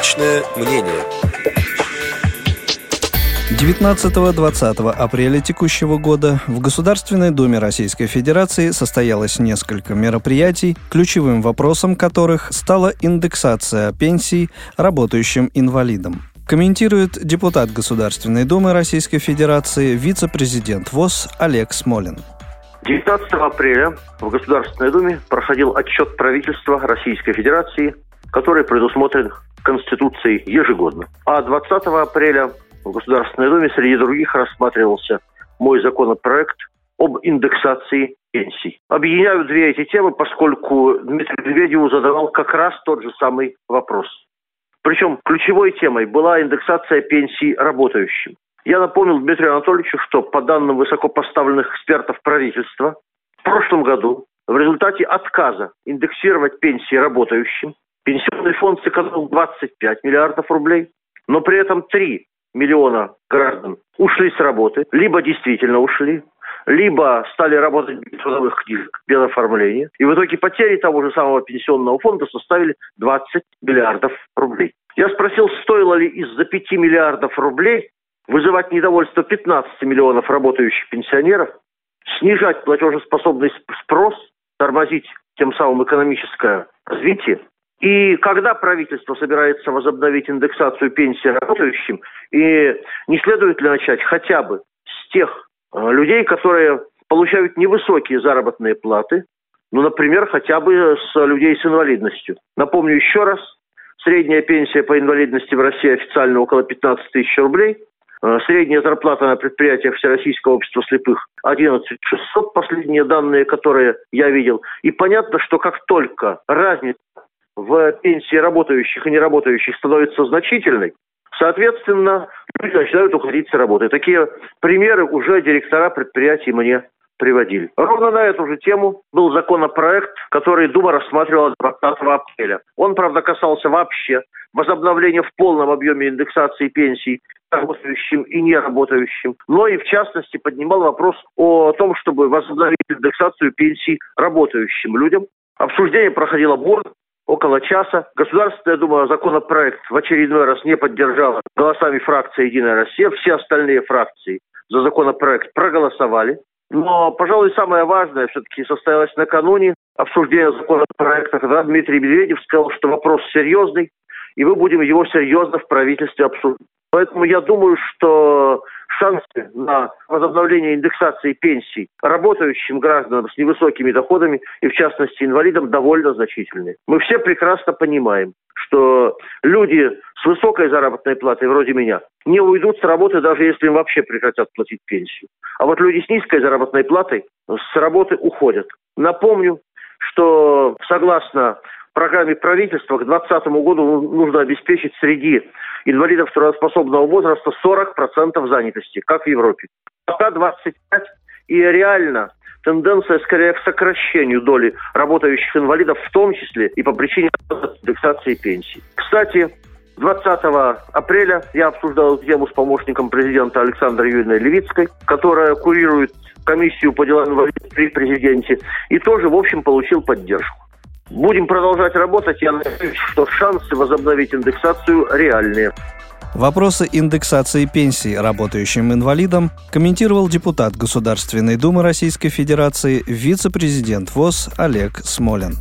Личное мнение. 19-20 апреля текущего года в Государственной Думе Российской Федерации состоялось несколько мероприятий, ключевым вопросом которых стала индексация пенсий работающим инвалидам. Комментирует депутат Государственной Думы Российской Федерации, вице-президент ВОЗ Олег Смолин. 19 апреля в Государственной Думе проходил отчет правительства Российской Федерации, который предусмотрен Конституцией ежегодно. А 20 апреля в Государственной Думе среди других рассматривался мой законопроект об индексации пенсий. Объединяю две эти темы, поскольку Дмитрий Медведеву задавал как раз тот же самый вопрос. Причем ключевой темой была индексация пенсий работающим. Я напомнил Дмитрию Анатольевичу, что по данным высокопоставленных экспертов правительства, в прошлом году в результате отказа индексировать пенсии работающим пенсионный фонд сэкономил 25 миллиардов рублей, но при этом 3 миллиона граждан ушли с работы, либо действительно ушли, либо стали работать без трудовых книжек, без оформления. И в итоге потери того же самого пенсионного фонда составили 20 миллиардов рублей. Я спросил, стоило ли из-за 5 миллиардов рублей вызывать недовольство 15 миллионов работающих пенсионеров, снижать платежеспособный спрос, тормозить тем самым экономическое развитие. И когда правительство собирается возобновить индексацию пенсии работающим, и не следует ли начать хотя бы с тех э, людей, которые получают невысокие заработные платы, ну, например, хотя бы с людей с инвалидностью. Напомню еще раз, средняя пенсия по инвалидности в России официально около 15 тысяч рублей – Э, средняя зарплата на предприятиях Всероссийского общества слепых 11 600, последние данные, которые я видел. И понятно, что как только разница в пенсии работающих и неработающих становится значительной, соответственно, люди начинают уходить с работы. Такие примеры уже директора предприятий мне приводили. Ровно на эту же тему был законопроект, который Дума рассматривала 20 апреля. Он, правда, касался вообще возобновления в полном объеме индексации пенсий работающим и неработающим, но и в частности поднимал вопрос о том, чтобы возобновить индексацию пенсий работающим людям. Обсуждение проходило бурно, около часа. Государственная Дума законопроект в очередной раз не поддержала голосами фракции «Единая Россия». Все остальные фракции за законопроект проголосовали. Но, пожалуй, самое важное все-таки состоялось накануне обсуждения законопроекта, когда Дмитрий Медведев сказал, что вопрос серьезный, и мы будем его серьезно в правительстве обсуждать. Поэтому я думаю, что шансы на возобновление индексации пенсий работающим гражданам с невысокими доходами и, в частности, инвалидам довольно значительные. Мы все прекрасно понимаем, что люди с высокой заработной платой, вроде меня, не уйдут с работы, даже если им вообще прекратят платить пенсию. А вот люди с низкой заработной платой с работы уходят. Напомню, что согласно программе правительства к 2020 году нужно обеспечить среди инвалидов трудоспособного возраста 40% занятости, как в Европе. Пока 25, и реально тенденция скорее к сокращению доли работающих инвалидов, в том числе и по причине индексации пенсий. Кстати, 20 апреля я обсуждал эту тему с помощником президента Александрой Юрьевной Левицкой, которая курирует комиссию по делам инвалидов при президенте, и тоже, в общем, получил поддержку. Будем продолжать работать. Я надеюсь, что шансы возобновить индексацию реальные. Вопросы индексации пенсий работающим инвалидам комментировал депутат Государственной Думы Российской Федерации, вице-президент ВОЗ Олег Смолин.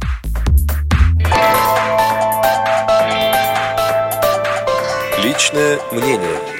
Личное мнение.